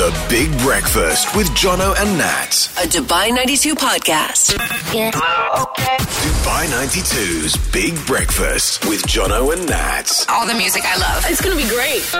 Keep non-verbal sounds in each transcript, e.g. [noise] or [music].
The Big Breakfast with Jono and Nat. A Dubai 92 podcast. Dubai 92's Big Breakfast with Jono and Nat. All the music I love. It's going to be great.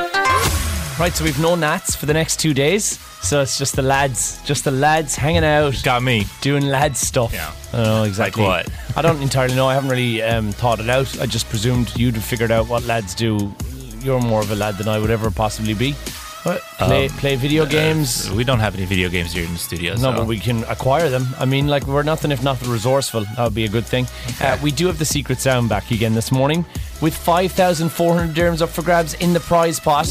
Right, so we've no Nats for the next two days. So it's just the lads, just the lads hanging out, Got me. doing lad stuff. Yeah. I don't know exactly. Like what? I don't entirely know. I haven't really um, thought it out. I just presumed you'd have figured out what lads do. You're more of a lad than I would ever possibly be. What? Play, Um, play video games. We don't have any video games here in the studio. No, so. but we can acquire them. I mean, like, we're nothing if not resourceful. That would be a good thing. Uh, we do have the secret sound back again this morning with 5,400 dirhams up for grabs in the prize pot.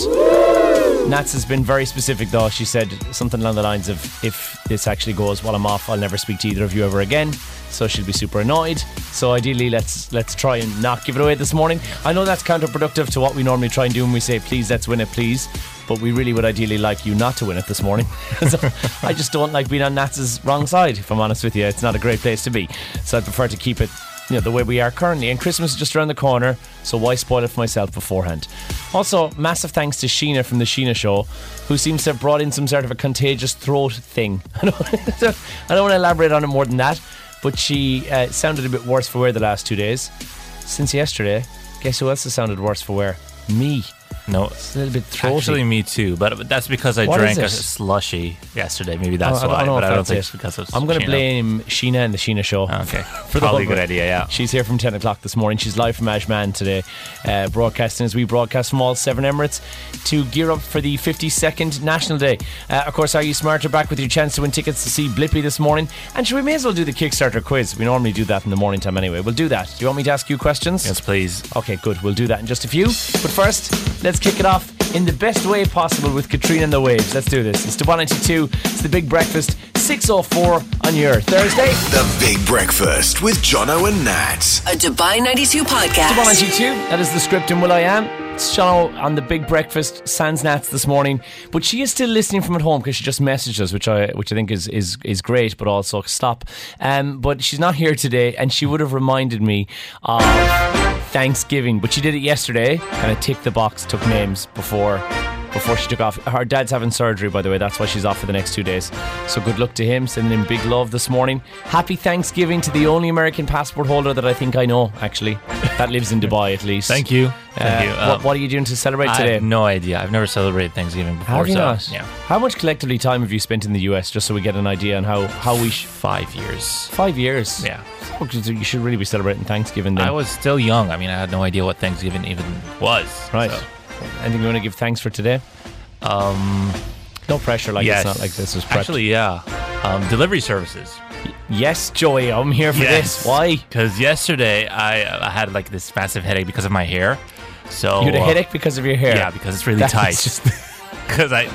Nats has been very specific, though. She said something along the lines of, if this actually goes while I'm off, I'll never speak to either of you ever again. So she'll be super annoyed. So ideally, let's let's try and not give it away this morning. I know that's counterproductive to what we normally try and do when we say, please, let's win it, please. But we really would ideally like you not to win it this morning. [laughs] so I just don't like being on Nats's wrong side, if I'm honest with you. It's not a great place to be. So I prefer to keep it you know, the way we are currently. And Christmas is just around the corner, so why spoil it for myself beforehand? Also, massive thanks to Sheena from the Sheena Show, who seems to have brought in some sort of a contagious throat thing. [laughs] I don't, I don't want to elaborate on it more than that, but she uh, sounded a bit worse for wear the last two days. Since yesterday, guess who else has sounded worse for wear? Me. No, It's a little bit throaty. actually me too. But that's because I What drank a slushy yesterday. Maybe that's I don't why. know but I don't think it. it's because of. I'm going to blame Sheena and the Sheena Show. Okay, [laughs] For the probably a good idea. Yeah. She's here from 10 o'clock this morning. She's live from Ajman today, uh, broadcasting as we broadcast from all seven Emirates to gear up for the 52nd National Day. Uh, of course, Are You Smarter back with your chance to win tickets to see Blippi this morning. And should we may as well do the Kickstarter quiz? We normally do that in the morning time anyway. We'll do that. Do you want me to ask you questions? Yes, please. Okay, good. We'll do that in just a few. But first, let's kick it off in the best way possible with Katrina and the Waves. Let's do this. It's the 192. It's the Big Breakfast, 6.04 on your Thursday. The Big Breakfast with Jono and Nat. A Dubai 92 podcast. Dubai 92. That is the script in Will I Am. It's Jono on the big breakfast, sans Nats this morning, but she is still listening from at home because she just messaged us, which I which I think is is is great, but also stop. Um, but she's not here today, and she would have reminded me of Thanksgiving, but she did it yesterday. Kind of ticked the box, took names before before she took off. Her dad's having surgery, by the way. That's why she's off for the next two days. So good luck to him. Sending him big love this morning. Happy Thanksgiving to the only American passport holder that I think I know, actually. That lives in Dubai, at least. Thank you. Thank Uh, you. what, Um, what are you doing to celebrate I today? I have no idea. I've never celebrated Thanksgiving before. Have you so, not? Yeah. How much collectively time have you spent in the US, just so we get an idea on how, how we. Sh- Five years. five years. Yeah. You should really be celebrating Thanksgiving then. I was still young. I mean, I had no idea what Thanksgiving even was. right. So, Anything you want to give thanks for today? um, No pressure, like yes. it's not like this is. Actually, yeah. Um, delivery services. yes, Joey, I'm here for this. Why? Because yesterday I, I had like this massive headache because of my hair. So You had a uh, headache because of your hair. Yeah, because it's really That's tight. Because [laughs] I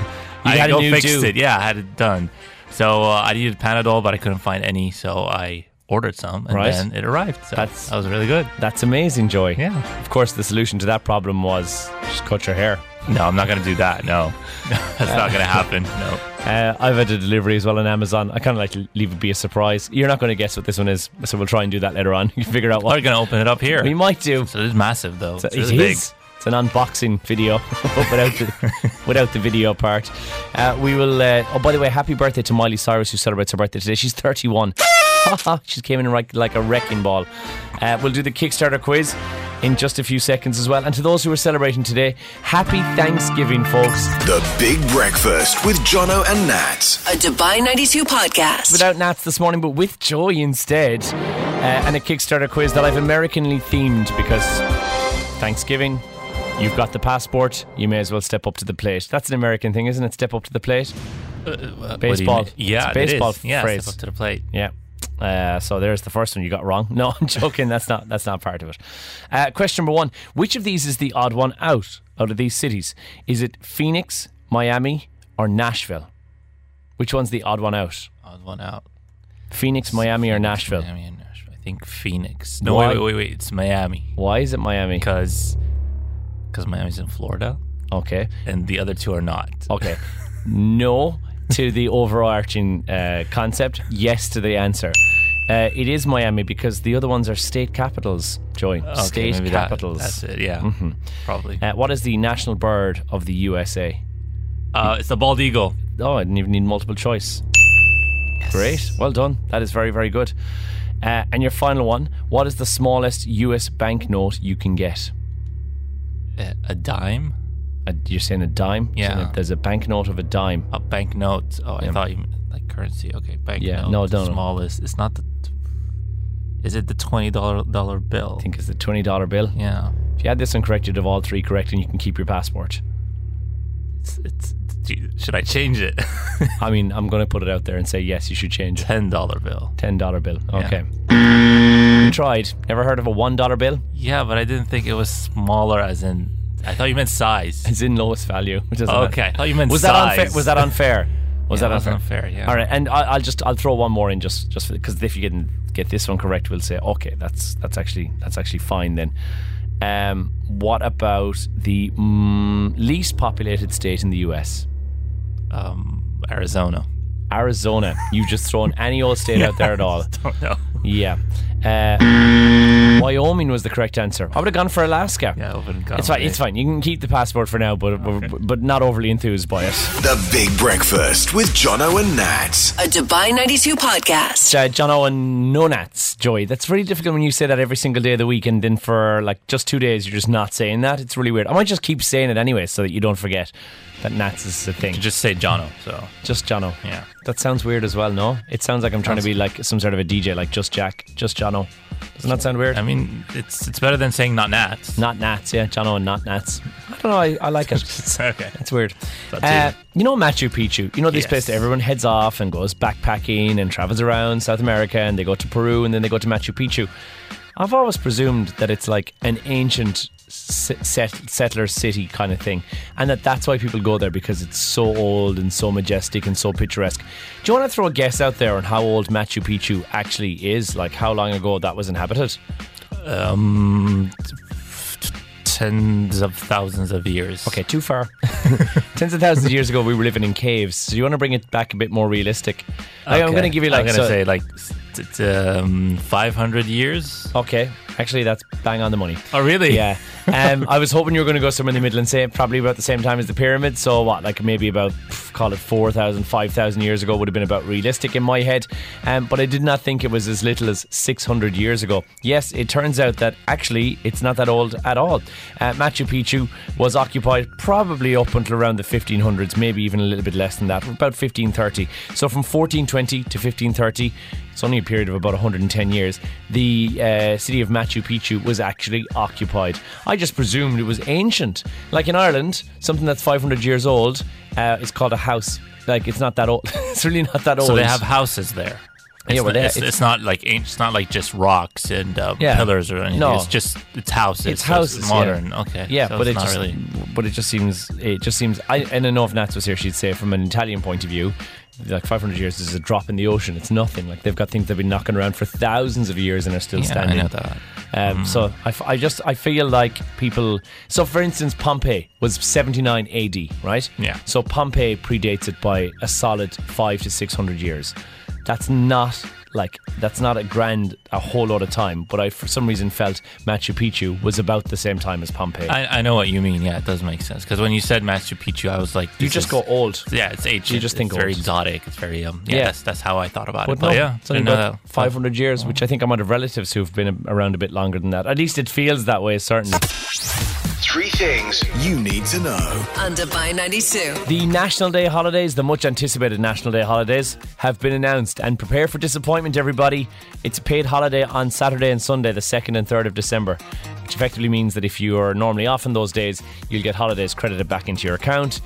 I had new fixed do. it. Yeah, I had it done. So uh, I needed Panadol, but I couldn't find any. So I ordered some, and Right. then it arrived. So That's- that was really good. That's amazing, Joy. Yeah. Of course, the solution to that problem was just cut your hair. No, I'm not going to do that. No, [laughs] that's not going to happen. No. Uh, I've had a delivery as well on Amazon. I kind of like to leave it be a surprise. You're not going to guess what this one is, so we'll try and do that later on. [laughs] You figure out We're going to open it up here. we might do. So it is massive, though. So It's it big. is. It's an unboxing video, [laughs] but without the without the video part. Uh, we will. Uh, oh, by the way, happy birthday to Miley Cyrus, who celebrates her birthday today. She's 31. [laughs] she came in like, like a wrecking ball. Uh, we'll do the Kickstarter quiz in just a few seconds as well. And to those who are celebrating today, happy Thanksgiving, folks. The Big Breakfast with Jono and Nat. A Dubai 92 podcast. Without Nats this morning, but with Joy instead. Uh, and a Kickstarter quiz that I've Americanly themed because Thanksgiving, you've got the passport, you may as well step up to the plate. That's an American thing, isn't it? Step up to the plate. What do Baseball. mean? Yeah, It's a baseball it is. Yeah, phrase. step up to the plate. Yeah. Uh, so there's the first one you got wrong. [laughs] No, I'm joking. That's not that's not part of it. Uh, question number one: Which of these is the odd one out out of these cities? Is it Phoenix, Miami, or Nashville? Which one's the odd one out? Odd one out. Phoenix, Miami, or Nashville? Miami and Nashville. I think Phoenix. No, Why? wait, wait, wait, wait. It's Miami Why is it Miami? because because Miami's in Florida, Okay, and the other two are not. okay. [laughs] No to the overarching uh, concept. Yes to the answer. Uh, it is Miami because the other ones are state capitals. Joy, Okay, state maybe that- capitals. that's it. Yeah, Mm-hmm. probably. Uh, what is the national bird of the USA? Uh, it's the bald eagle. Oh, I didn't even need multiple choice. Great. Well done. That is very, very good. Uh, and your final one what is the smallest US banknote you can get? A, a dime, Uh, you're saying a dime? Saying Yeah. There's a banknote of a dime. a banknote. Oh, I Yeah. thought you meant like currency. Okay, banknote. Yeah, no, no, smallest. It's not the. Is it the twenty dollar dollar bill? I think it's the $20 bill. Yeah, If you had this one correct, you'd have all three correct and you can keep your passport. it's, it's. Should I change it? [laughs] I mean, I'm going to put it out there and say, yes, you should change it. Ten dollar bill. $10 bill. Okay. You tried. Never heard of a $1 bill? Yeah, but I didn't think it was smaller. As in, I thought you meant size. It's in lowest value. Which matter. Okay, I thought you meant was size. that unfair? Was that unfair? [laughs] Was Yeah, that unfair? unfair, yeah. All right, and I, I'll just I'll throw one more in just just because if you can get this one correct, we'll say okay, that's that's actually that's actually fine then. Um, what about the mm, least populated state in the U.S.? Um, Arizona. Arizona. You just thrown any old state out there at [laughs] all? Don't know. Yeah. Uh, Wyoming was the correct answer. I would have gone for Alaska. Yeah, I wouldn't go It's fine. with It's fine. You can keep the passport for now, but but, but not overly enthused by it. The Big Breakfast with Jono and Nat. A Dubai 92 podcast. uh, John Owen no nats, Joy. That's really difficult when you say that every single day of the week, and then for like just two days you're just not saying that. It's really weird. I might just keep saying it anyway, so that you don't forget that nats is the thing. You just say Jono. So Just Jono. Yeah. That sounds weird as well. No, it sounds like I'm trying to be like some sort of a DJ, like just Jack, just Jono. Doesn't that sound weird? I mean, it's it's better than saying not Nats. not nats, yeah, Jono and not nats. I don't know. I, I like it. [laughs] It's okay. It's weird. Uh, you know Machu Picchu. You know this Yes. place that everyone heads off and goes backpacking and travels around South America and they go to Peru and then they go to Machu Picchu. I've always presumed that it's like an ancient set, settler city kind of thing, and that that's why people go there because it's so old and so majestic and so picturesque. Do you want to throw a guess out there on how old Machu Picchu actually is? Like how long ago that was inhabited? Um, tens of thousands of years. Okay, too far. [laughs] Tens of thousands of years ago, we were living in caves. So you want to bring it back a bit more realistic? Like, I'm going to give you like I'm gonna so- say like t- t- um, 500 years. Okay, actually, that's bang on the money. Oh, really? Yeah. Um, I was hoping you were going to go somewhere in the middle and say probably about the same time as the pyramid. So what, like maybe about pff, call it 4,000, 5,000 years ago would have been about realistic in my head. Um, but I did not think it was as little as 600 years ago. Yes, it turns out that actually it's not that old at all. Uh, Machu Picchu was occupied probably up until around the 1500s, maybe even a little bit less than that, about 1530. So from 1420 to 1530. It's only a period of about 110 years. The uh, city of Machu Picchu was actually occupied. I just presumed it was ancient. Like in Ireland, something that's 500 years old uh, is called a house. Like it's not that old. [laughs] it's really not that old. So they have houses there. It's, Yeah, well, not, it's, it's- it's not like it's not like just rocks and uh, Yeah. pillars or anything. No. It's just it's houses. It's so houses, modern. yeah. Okay. Yeah, so but it's it not just, really. but it just seems, it just seems. I and I know if Nats was here, she'd say from an Italian point of view, like 500 years is a drop in the ocean. It's nothing. Like they've got things they've been knocking around for thousands of years and are still Yeah, standing. I know that. Um, So I, f- I just I feel like people. So for instance, Pompeii was 79 AD, right? Yeah. So Pompeii predates it by a solid five to six hundred years. That's not like that's not a grand a whole lot of time. But I for some reason felt Machu Picchu was about the same time as Pompeii. I, I know what you mean. Yeah, it does make sense. Because when you said Machu Picchu, I was like, you just is- go old. Yeah, it's ancient. You just think it's very exotic. It's very um. Yeah, Yeah. That's, that's how I thought about But it. no, But yeah, it's only about 500 years, which I think I'm out of relatives who've been around a bit longer than that. At least it feels that way, certainly. Three things you need to know. On Dubai 92. The National Day holidays, the much anticipated National Day holidays, have been announced. And prepare for disappointment, everybody. It's a paid holiday on Saturday and Sunday, the 2nd and 3rd of December, which effectively means that if you are normally off on those days, you'll get holidays credited back into your account.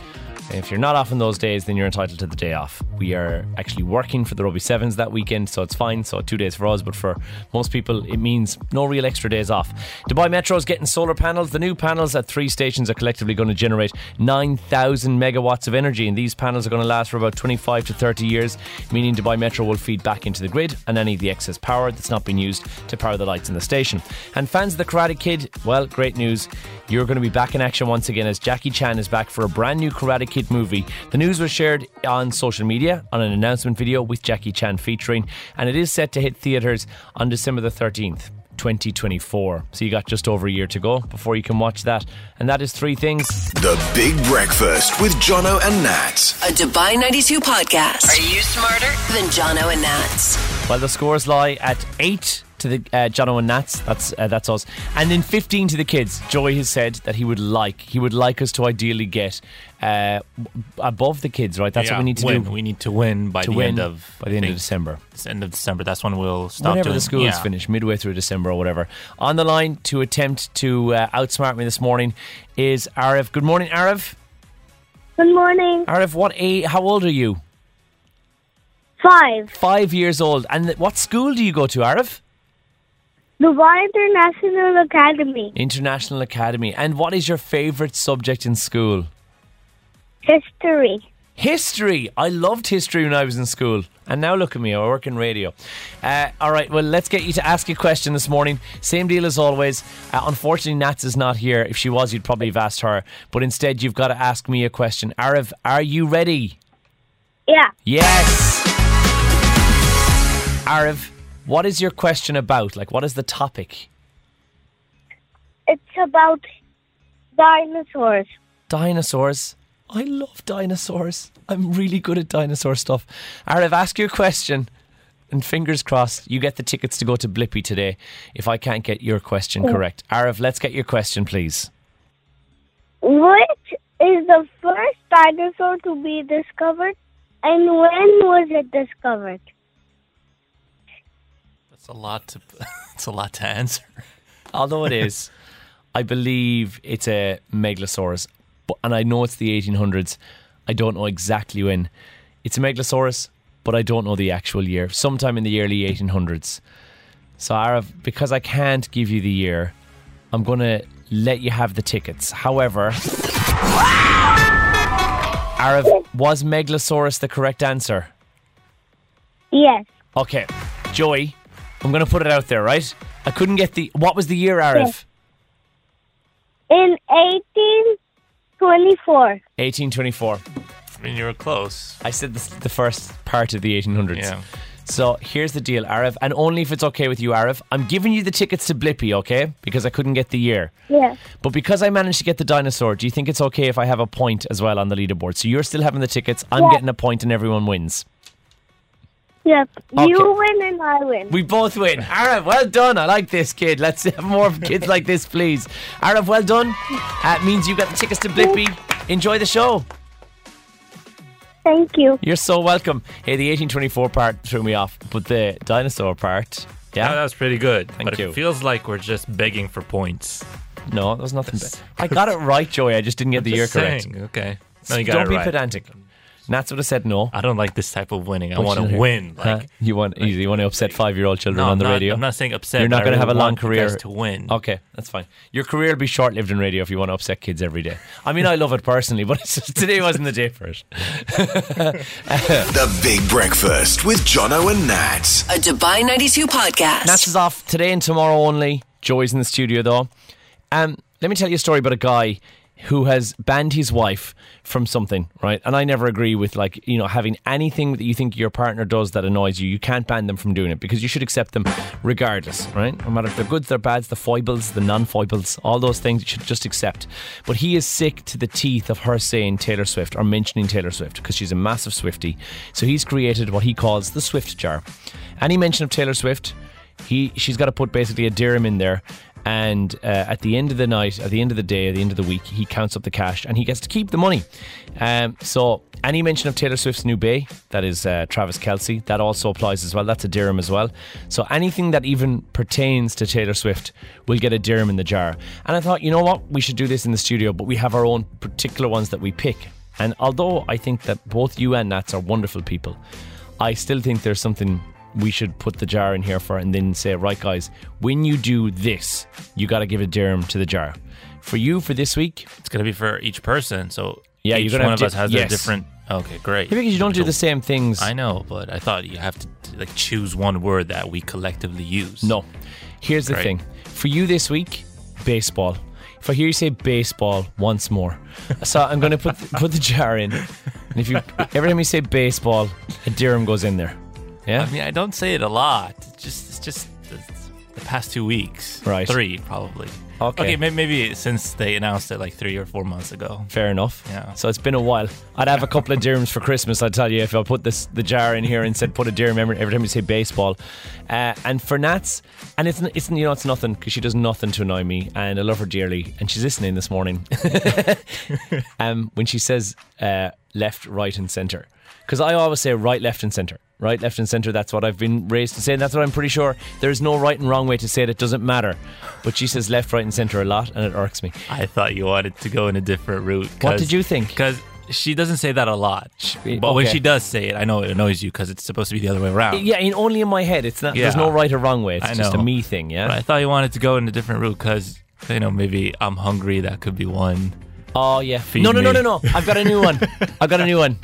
If you're not off on those days, then you're entitled to the day off. We are actually working for the Rugby Sevens that weekend, so it's fine. So two days for us, but for most people, it means no real extra days off. Dubai Metro is getting solar panels. The new panels at three stations are collectively going to generate 9,000 megawatts of energy, and these panels are going to last for about 25 to 30 years, meaning Dubai Metro will feed back into the grid and any of the excess power that's not been used to power the lights in the station. And fans of the Karate Kid, well, great news. You're going to be back in action once again as Jackie Chan is back for a brand new Karate Kid movie. The news was shared on social media on an announcement video with Jackie Chan featuring, and it is set to hit theatres on December the 13th. 2024. So you got just over a year to go before you can watch that. And that is three things. The Big Breakfast with Jono and Nat. A Dubai 92 podcast. Are you smarter than Jono and Nats? Well, the scores lie at eight to the uh, Jono and Nats. That's uh, that's us, and then fifteen to the kids. Joy has said that he would like he would like us to ideally get uh, above the kids. Right, that's Yeah, what we need to win. do We need to win by to the win end of by the end of December. it's end of December. That's when we'll stop Whenever doing the schools yeah. finish, midway through December or whatever. On the line to attempt to uh, outsmart me this morning is Arif. Good morning, Arif. Good morning. Arif, what a? How old are you? Five. Five years old. And what school do you go to, Arif? Dubai International Academy. International Academy. And what is your favourite subject in school? History. History. I loved history when I was in school. And now look at me, I work in radio. Uh, all right, well, let's get you to ask a question this morning. Same deal as always. Uh, unfortunately, Nats is not here. If she was, you'd probably have asked her. But instead, you've got to ask me a question. Arav, are you ready? Yeah. Yes. Arav, what is your question about? Like, what is the topic? It's about dinosaurs. Dinosaurs. I love dinosaurs. I'm really good at dinosaur stuff. Arav, ask your question. And fingers crossed, you get the tickets to go to Blippi today if I can't get your question mm. correct. Arav, let's get your question, please. Which is the first dinosaur to be discovered and when was it discovered? That's a lot to. [laughs] That's a lot to answer. Although it is, I believe it's a Megalosaurus, but, and I know it's the 1800s. I don't know exactly when. It's a Megalosaurus, but I don't know the actual year. Sometime in the early 1800s. So, Arav, because I can't give you the year, I'm going to let you have the tickets. However, [laughs] Arav, was Megalosaurus the correct answer? Yes. Okay, Joey, I'm going to put it out there, right? I couldn't get the. What was the year, Arav? In 1824. 1824. I mean, you were close. I said the, the first part of the 1800s. Yeah. So here's the deal, Arav, and only if it's okay with you, Arav. I'm giving you the tickets to Blippi, okay? Because I couldn't get the year. Yeah. But because I managed to get the dinosaur, do you think it's okay if I have a point as well on the leaderboard? So you're still having the tickets, I'm Yeah. getting a point, and everyone wins. Yep. You win and I win. We both win. Arav, well done. I like this kid. Let's have more kids like this, please. Arav, well done. Uh, means you've got the tickets to Blippi. Enjoy the show. Thank you. You're so welcome. Hey, the 1824 part threw me off, but the dinosaur part, Yeah, yeah. that was pretty good. Thank but you. it feels like we're just begging for points. No, there's nothing. Bad. [laughs] I got it right, Joey. I just didn't get the year Just correct. Okay. No, you got Don't it be right. pedantic. Nats would have said no. I don't like this type of winning. I What want to do? win. Huh? Like, you want you want to upset five year old children no, on the I'm not, radio. I'm not saying upset. You're not going to have a long career to win. Okay, that's fine. Your career will be short lived in radio if you want to upset kids every day. I mean, I love it personally, but it's just, today wasn't the day for it. [laughs] The Big Breakfast with Jono and Nats, A Dubai 92 podcast. Nats is off today and tomorrow only. Joy's in the studio though. Um, let me tell you a story about a guy who has banned his wife from something, right? And I never agree with like, you know, having anything that you think your partner does that annoys you, you can't ban them from doing it because you should accept them regardless, right? No matter if they're goods, they're bads, the foibles, the non foibles, all those things you should just accept. But he is sick to the teeth of her saying Taylor Swift or mentioning Taylor Swift because she's a massive Swiftie. So he's created what he calls the Swift jar. Any mention of Taylor Swift, he she's got to put basically a dirham in there and uh, at the end of the night at the end of the day at the end of the week he counts up the cash and he gets to keep the money. Um, so any mention of Taylor Swift's new bay that is uh, Travis Kelce that also applies as well. That's a dirham as well. So anything that even pertains to Taylor Swift will get a dirham in the jar. And I thought you know what? We should do this in the studio but we have our own particular ones that we pick. And although I think that both you and Nats are wonderful people I still think there's something we should put the jar in here for and then say, right, guys, when you do this, you got to give a dirham to the jar. For you, for this week, It's going to be for each person. So Yeah, each you're gonna one have of us has yes. a different. Okay, great. because you don't do the same things. I know, but I thought you have to like choose one word that we collectively use. No. Here's the thing. For you this week, baseball. If I hear you say baseball once more, [laughs] so I'm going to put put the jar in, and if you every time you say baseball, a dirham goes in there. Yeah. I mean I don't say it a lot. It's just it's just it's the past two weeks. Right. Three, probably. Okay. Okay, may- maybe since they announced it like three or four months ago. Fair enough. Yeah. So it's been a while. I'd have a couple of dirhams for Christmas. I'd tell you if I put this the jar in here and said put a dirham every, every time you say baseball. Uh, and for Nats, and it's it's you know it's nothing because she does nothing to annoy me, and I love her dearly. And she's listening this morning. [laughs] um, when she says uh, left, right, and centre, because I always say right, left, and centre. Right, left, and centre. That's what I've been raised to say, and that's what I'm pretty sure. There's no right and wrong way to say it. It doesn't matter. But she says left, right, and centre a lot, and it irks me. I thought you wanted to go in a different route. What did you think? Because she doesn't say that a lot. okay. But when she does say it, I know it annoys you because it's supposed to be the other way around. Yeah, in, only in my head. It's not. Yeah. There's no right or wrong way. It's I just a me thing. Yeah. But I thought you wanted to go in a different route because, you know, maybe I'm hungry. That could be one. Oh yeah. Feed no, no, no, no, no. I've got a new one. [laughs] I've got a new one.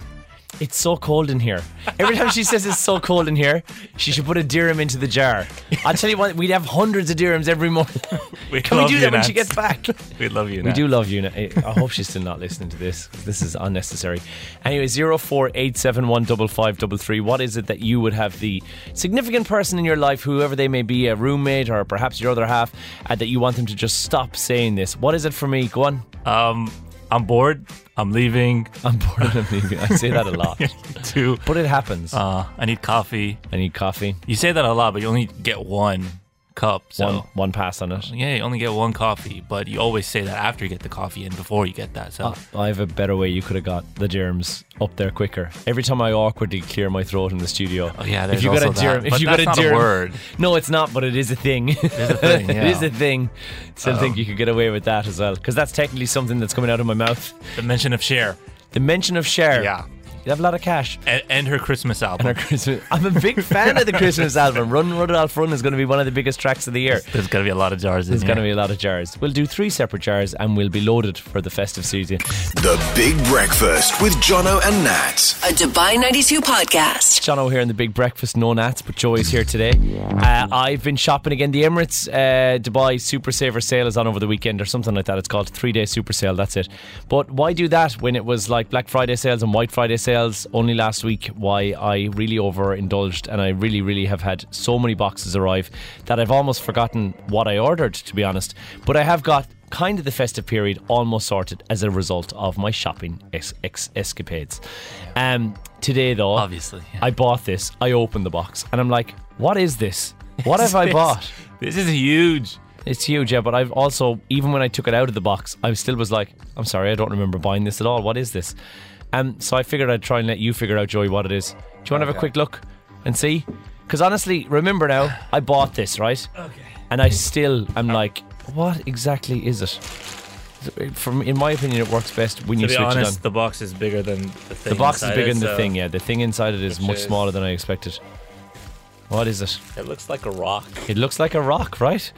It's so cold in here. Every time she says it's so cold in here, she should put a dirham into the jar. I'll tell you what, we'd have hundreds of dirhams every morning. [laughs] We Can we do that when she gets back? [laughs] We love you. We do love you. I I hope she's still not listening to this. This is unnecessary. Anyway, zero four eight seven one double five double three. What is it that you would have the significant person in your life, whoever they may be, a roommate or perhaps your other half, uh, that you want them to just stop saying this? What is it for me? Go on. Um, I'm bored. I'm leaving. [laughs] I'm bored of leaving. I say that a lot, [laughs] too. but it happens. Uh, I need coffee. I need coffee. You say that a lot, but you only get one cup. So One one pass on it. yeah, you only get one coffee, but you always say that after you get the coffee and before you get that. So Uh, I have a better way you could have got the germs up there quicker. Every time I awkwardly clear my throat in the studio. Oh, yeah, if there's you got a also germ, that. if But you got a not a germ, word. no, it's not, but it is a thing. It is a thing, [laughs] it yeah. is a thing. Still think you could get away with that as well, because that's technically something that's coming out of my mouth. the mention of Cher. The mention of Cher. Yeah. You have a lot of cash. And, and her Christmas album. And our Christmas, [laughs] I'm a big fan of the Christmas album. Run, Rudolph, Run is going to be one of the biggest tracks of the year. There's gonna be a lot of jars There's going to be a lot of jars. We'll do three separate jars and we'll be loaded for the festive season. The Big Breakfast with Jono and Nat. A Dubai 92 podcast. Jono here in the big breakfast, no nats, but Joey's here today. Uh, I've been shopping again. The Emirates uh, Dubai Super Saver sale is on over the weekend or something like that. It's called three day super sale. That's it. But why do that when it was like Black Friday sales and White Friday sales only last week? Why I really overindulged and I really, really have had so many boxes arrive that I've almost forgotten what I ordered, to be honest. But I have got kind of the festive period almost sorted as a result of my shopping ex- ex- escapades. Um, today, though, Obviously, yeah. I bought this. I opened the box and I'm like, what is this? What [laughs] have I bought? This is huge. It's huge, yeah. But I've also, even when I took it out of the box, I still was like, I'm sorry, I don't remember buying this at all. What is this? Um, so I figured I'd try and let you figure out, Joey, what it is. Do you want to have a quick look and see? Because honestly, remember now, I bought this, right? Okay. And I still am like, what exactly is it? From in my opinion, it works best when you to be switch honest, it on. the box is bigger than the thing. The box is inside bigger it, than the so thing, yeah. The thing inside it is Which much is- smaller than I expected. What is it? It looks like a rock. It looks like a rock, right?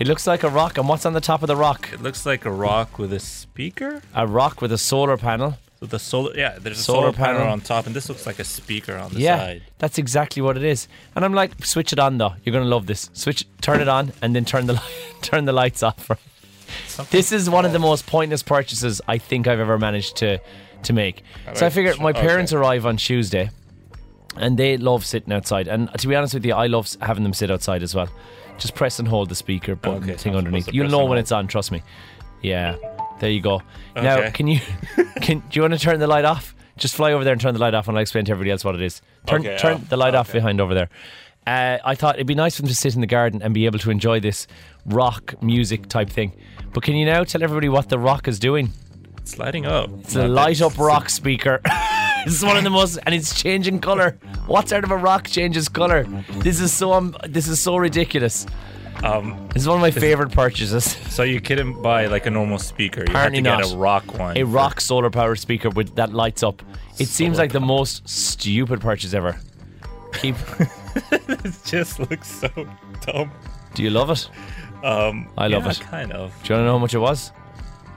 It looks like a rock. And what's on the top of the rock? It looks like a rock with a speaker. A rock with a solar panel. With the solar, yeah, there's a Solar solar, panel. panel. on top, and this looks like a speaker on the yeah, side. that's exactly what it is. And I'm like, switch it on though. You're gonna love this. Switch, turn it on, and then turn the [laughs] turn the lights off. This is one of the most pointless purchases I think I've ever managed to to make. So I figured my parents arrive on Tuesday, and they love sitting outside. And to be honest with you, I love having them sit outside as well. Just press and hold the speaker button Okay, thing underneath. You'll know when it's on. Trust me. Yeah, there you go. Now, can you [laughs] can do you want to turn the light off? Just fly over there and turn the light off, and I'll explain to everybody else what it is. Turn Okay, turn the light off behind over there. Uh, I thought it'd be nice for them to sit in the garden and be able to enjoy this rock music type thing. But can you now tell everybody what the rock is doing? It's lighting up. It's a light up rock speaker. [laughs] this is one of the most, and it's changing color. What sort of a rock changes color? This is so um, this is so ridiculous. Um, This is one of my favorite purchases. so you couldn't buy like a normal speaker. You Apparently had to not. get a rock one. A rock solar powered speaker with that lights up. It seems like the most stupid purchase ever. Keep. [laughs] It just looks so dumb. Do you love it? Um, I love yeah, it. Kind of. Do you want to know how much it was?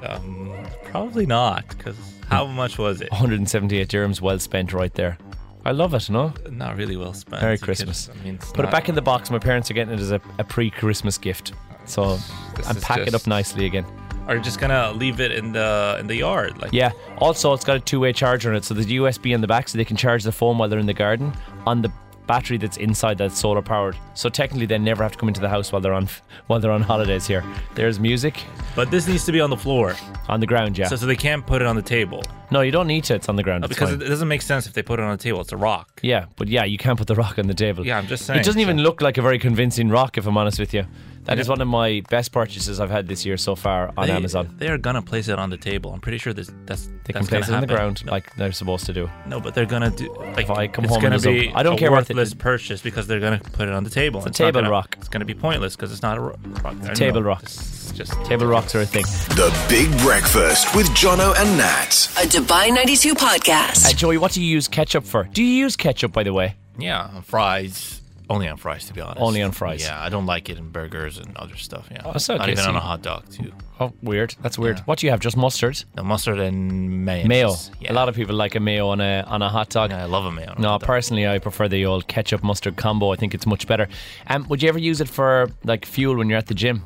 Um, probably not, because how much was it? 178 dirhams, well spent right there. I love it, no? Not really well spent. Merry You Christmas. I mean, it's Put it not- back in the box. My parents are getting it as a, a pre Christmas gift. So This and is pack it up just- nicely again. Are you just gonna leave it in the in the yard? Like Yeah. Also, it's got a two way charger on it. So there's USB in the back so they can charge the phone while they're in the garden. On the battery that's inside that's solar powered. So technically, they never have to come into the house while they're on while they're on holidays here. There's music But this needs to be on the floor, on the ground. Yeah. so, so they can't put it on the table no, you don't need to. It's on the ground. It's because fine. it, it doesn't make sense if they put it on the table. It's a rock. Yeah, but yeah, you can't put the rock on the table. Yeah, I'm just saying, It doesn't even look like a very convincing rock, if I'm honest with you. That is Yeah. one of my best purchases I've had this year so far on They- Amazon. They are gonna place it on the table. I'm pretty sure this, that's They can place it gonna on the happen. ground like they're supposed to do. No, but they're gonna do. Like, If I come it's home gonna and there's be a- I don't a care what the- worthless purchase because they're gonna put it on the table. It's a not table gonna- rock. It's gonna be pointless because it's not a rock. I don't table know. rock. It's just Table rocks are a thing. The Big Breakfast with Jono and Nat. A Dubai 92 podcast. Uh, Joey, what do you use ketchup for? Do you use ketchup, by the way? Yeah, fries. Only on fries, to be honest. Only on fries. Yeah, I don't like it in burgers and other stuff. Yeah, Oh, so not even on a hot dog too. Oh, weird. That's weird. Yeah. What do you have? Just mustard, The mustard and mayonnaise. mayo. Yeah. A lot of people like a mayo on a on a hot dog. Yeah, I love a mayo. on a No, hot dog. personally, I prefer the old ketchup mustard combo. I think it's much better. Um, would you ever use it for like fuel when you're at the gym?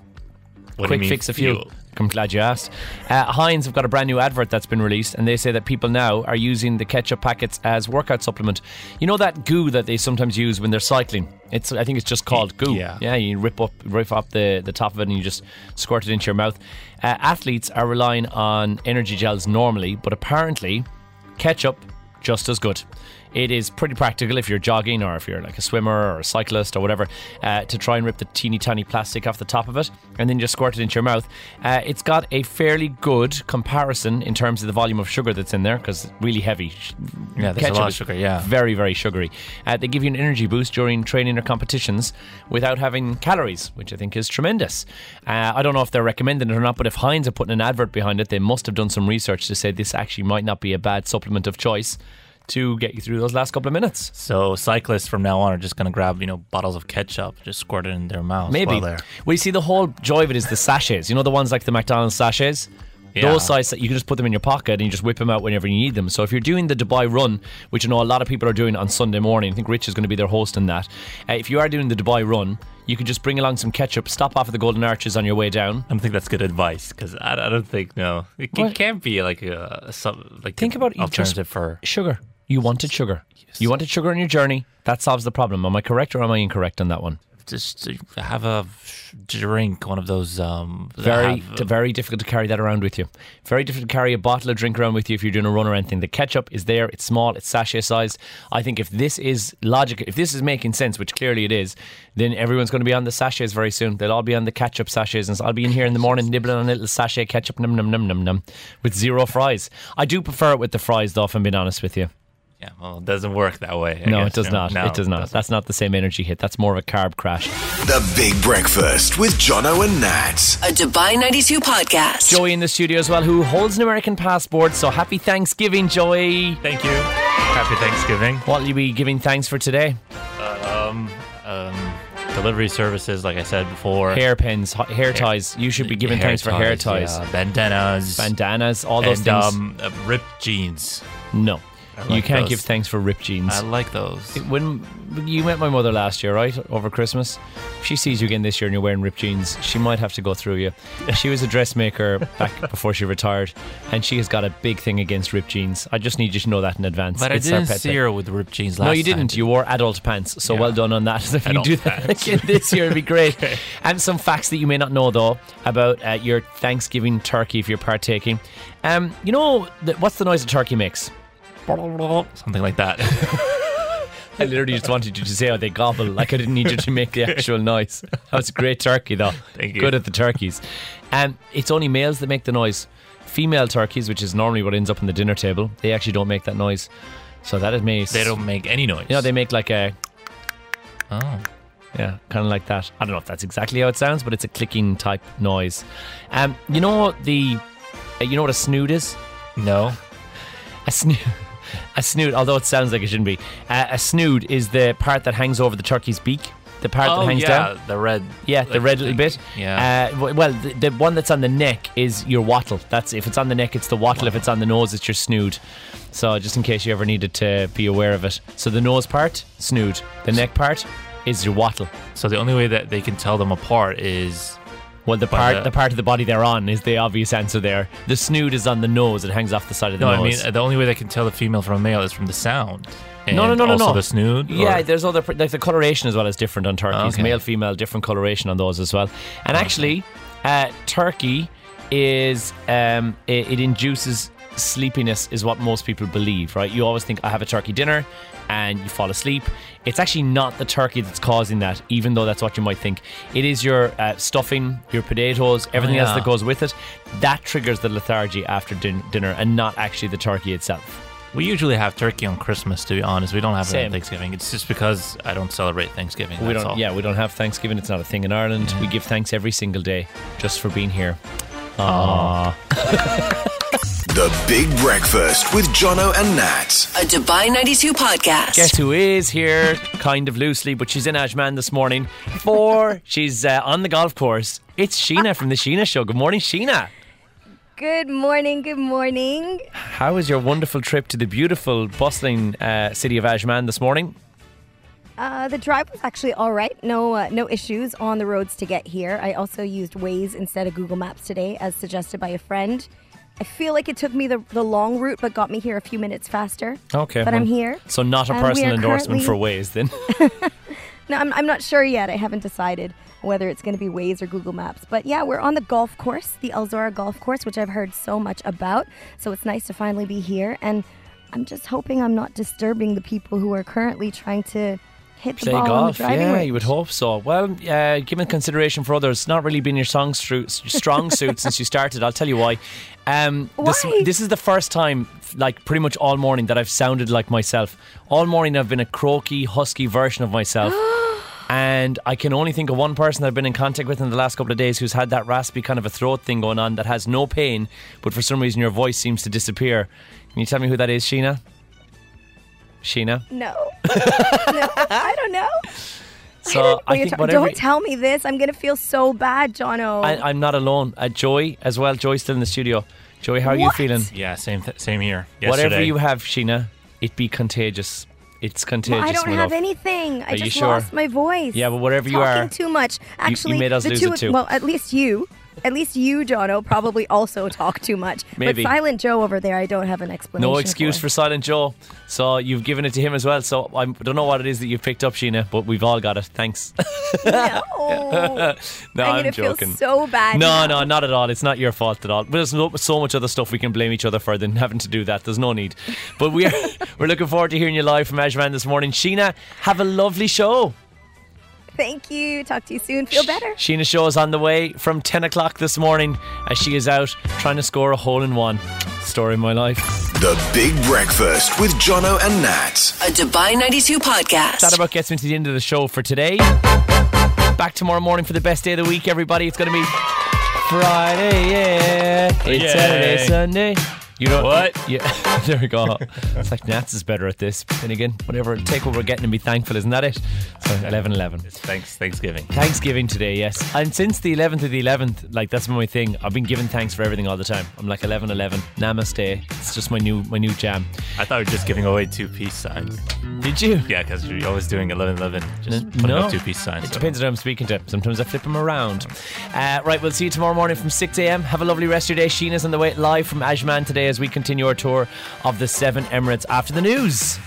What quick fix of fuel. I'm glad you asked. Uh, Heinz have got a brand new advert that's been released, and they say that people now are using the ketchup packets as workout supplement. You know that goo that they sometimes use when they're cycling. It's I think it's just called goo. Yeah. yeah. You rip up, rip up the the top of it, and you just squirt it into your mouth. Uh, athletes are relying on energy gels normally, but apparently, ketchup just as good. It is pretty practical if you're jogging or if you're like a swimmer or a cyclist or whatever uh, to try and rip the teeny tiny plastic off the top of it and then just squirt it into your mouth. Uh, it's got a fairly good comparison in terms of the volume of sugar that's in there because it's really heavy. Yeah, there's a lot of sugar, yeah. very very sugary. Uh, they give you an energy boost during training or competitions without having calories, which I think is tremendous. Uh, I don't know if they're recommending it or not, but if Heinz are putting an advert behind it, they must have done some research to say this actually might not be a bad supplement of choice to get you through those last couple of minutes. So cyclists from now on are just gonna grab you know bottles of ketchup, just squirt it in their mouth. Maybe. while they're- Well, you see, the whole joy of it is the sachets. You know, the ones like the McDonald's sachets? Yeah. Those size that you can just put them in your pocket and you just whip them out whenever you need them. So if you're doing the Dubai run, which I know a lot of people are doing on Sunday morning, I think Rich is going to be their host in that. Uh, if you are doing the Dubai run, you can just bring along some ketchup, stop off at the Golden Arches on your way down. I don't think that's good advice because I, I don't think no, it, What? can't be like a some like Think about it, alternative for Sugar. You wanted sugar. You wanted sugar on your journey. That solves the problem. Am I correct or am I incorrect on that one? just have a drink, one of those um Very, have, t- very difficult to carry that around with you. Very difficult to carry a bottle of drink around with you if you're doing a run or anything. The ketchup is there. It's small. It's sachet sized. I think if this is logical, if this is making sense, which clearly it is, then everyone's going to be on the sachets very soon. They'll all be on the ketchup sachets, and so I'll be in here in the morning nibbling on a little sachet ketchup, num num num num num, with zero fries. I do prefer it with the fries, though. If I'm being honest with you. Yeah, well, it doesn't work that way. I no, guess, it does you know. not. No, it does not. doesn't. That's not the same energy hit. That's more of a carb crash. The Big Breakfast with Jono and Nat. A Dubai 92 podcast. Joey in the studio as well, who holds an American passport. So happy Thanksgiving, Joey. Thank you. Happy Thanksgiving. What will you be giving thanks for today? Um, um, delivery services, like I said before. Hairpins, h- hair ties. You should be giving Hair thanks for hair ties. yeah, bandanas, Bandanas, all those and, things. um, uh, ripped jeans. no. You like can't those. give thanks for ripped jeans. I like those. when you met my mother last year, right, over Christmas, if she sees you again this year and you're wearing ripped jeans, she might have to go through you. She was a dressmaker [laughs] back before she retired, and she has got a big thing against ripped jeans. I just need you to know that in advance. But It's I our didn't pet see thing. her with ripped jeans last No, you didn't. You wore adult pants. So well done on that. [laughs] If you Adult do that pants. again this year, it'd be great. [laughs] And some facts that you may not know, though, about uh, your Thanksgiving turkey if you're partaking. Um, you know, the, what's the noise a turkey makes? Something like that. [laughs] I literally just wanted you to say how they gobble. Like I didn't need you to make the actual noise. That was a great turkey, though. Thank you. Good at the turkeys. And it's only males that make the noise. Female turkeys, which is normally what ends up on the dinner table, they actually don't make that noise. So that is me. they don't make any noise. You know, they make like a Oh. Yeah, kind of like that. I don't know if that's exactly how it sounds, but it's a clicking type noise. Um, you know the, uh, you know what a snood is? No. A snood, a snood. Although it sounds like it shouldn't be. Uh, a snood is the part that hangs over the turkey's beak. The part oh that hangs yeah, down. the red. Yeah, the red little bit. Yeah. Uh, w- well, the, the one that's on the neck is your wattle. That's if it's on the neck, it's the wattle. If it's on the nose, it's your snood. So just in case you ever needed to be aware of it. So the nose part, snood. The neck part is your wattle. so the only way that they can tell them apart is Well, the part uh, the part of the body they're on is the obvious answer there. The snood is on the nose; it hangs off the side of the nose. No, I mean the only way they can tell the female from a male is from the sound. And no, no, no, no, also no. the snood. Yeah, or- there's other like the coloration as well is different on turkeys. Okay. Male, female, different coloration on those as well. And actually, uh, turkey is um, it, it induces sleepiness, is what most people believe. Right? You always think I have a turkey dinner, and you fall asleep. It's actually not the turkey that's causing that, even though that's what you might think. It is your uh, stuffing, your potatoes, everything else yeah. that goes with it. That triggers the lethargy after din- dinner, and not actually the turkey itself. We usually have turkey on Christmas. To be honest, we don't have it on Thanksgiving. It's just because I don't celebrate Thanksgiving. We don't. all. Yeah, we don't have Thanksgiving. It's not a thing in Ireland. We give thanks every single day just for being here. [laughs] The Big Breakfast with Jono and Nat. A Dubai 92 podcast. Guess who is here? Kind of loosely, but she's in Ajman this morning. For [laughs] she's uh, on the golf course. It's Sheena from the Sheena Show. Good morning, Sheena. Good morning, good morning. How was your wonderful trip to the beautiful, bustling uh, city of Ajman this morning? Uh, the drive was actually all right. No, uh, no issues on the roads to get here. I also used Waze instead of Google Maps today, as suggested by a friend. I feel like it took me the, the long route, but got me here a few minutes faster. Okay, but well, I'm here. So not a personal endorsement for Waze, then. [laughs] [laughs] No, I'm, I'm not sure yet. I haven't decided whether it's going to be Waze or Google Maps. But yeah, we're on the golf course, the Al Zorah Golf Course, which I've heard so much about. So it's nice to finally be here. And I'm just hoping I'm not disturbing the people who are currently trying to hit the Play ball the yeah, range. you would hope so. Well, uh, given consideration for others, it's not really been your song stru- strong [laughs] suit since you started. I'll tell you why. Um, This, Why? this is the first time, like pretty much all morning, that I've sounded like myself. All morning, I've been a croaky, husky version of myself. [gasps] And I can only think of one person that I've been in contact with in the last couple of days who's had that raspy kind of a throat thing going on that has no pain, but for some reason your voice seems to disappear. Can you tell me who that is, Sheena? Sheena? No. no, [laughs] I don't know. So I don't, I think t- whatever. don't tell me this. I'm gonna feel so bad, Jono. I, I'm not alone. Uh, Joy as well. Joy's still in the studio. Joy, how are you What? feeling? Yeah, same th- same here. Whatever you have, Sheena, it be contagious. It's contagious. Well, I don't my have love. anything. I Are you just sure? lost my voice. Yeah, but whatever you Talking are, talking too much. Actually, made us the lose two it too. well, at least you, at least you, Jono, probably also talk too much. Maybe. But Silent Joe over there, I don't have an explanation. No excuse for Silent Joe. So you've given it to him as well. So I'm- don't know what it is that you've picked up, Sheena, but we've all got it. Thanks. [laughs] No, no, I'm I'm, joking. so bad. no, now. no, not at all. It's not your fault at all. There's no, so much other stuff we can blame each other for than having to do that. There's no need. But we are [laughs] we're looking forward to hearing you live from Ajman this morning. Sheena, have a lovely show. Thank you. Talk to you soon. Feel better. Sheena show is on the way from 10 o'clock this morning as she is out trying to score a hole in one. Story of my life. The Big Breakfast with Jono and Nat. A Dubai 92 podcast. That about gets me to the end of the show for today. Back tomorrow morning for the best day of the week, everybody. It's going to be Friday, yeah. It's Yay. Saturday, Sunday. You know What? [laughs] Yeah, [laughs] there we go. It's like Nats is better at this. And again, whatever, take what we're getting and be thankful, isn't that it? So 11 11. It's thanks Thanksgiving. Thanksgiving today, yes. And since the 11th of the 11th, like that's my thing. I've been giving thanks for everything all the time. I'm like 11 11. Namaste. It's just my new my new jam. I thought we were just giving away two peace signs. Did you? Yeah, because you're always doing 11 11. Just N- putting no. up two peace signs. It so- depends on who I'm speaking to. Sometimes I flip them around. Uh, right, we'll see you tomorrow morning from 6 a.m. Have a lovely rest of your day. Sheena's on the way live from Ajman today as we continue our tour of the seven Emirates after the news.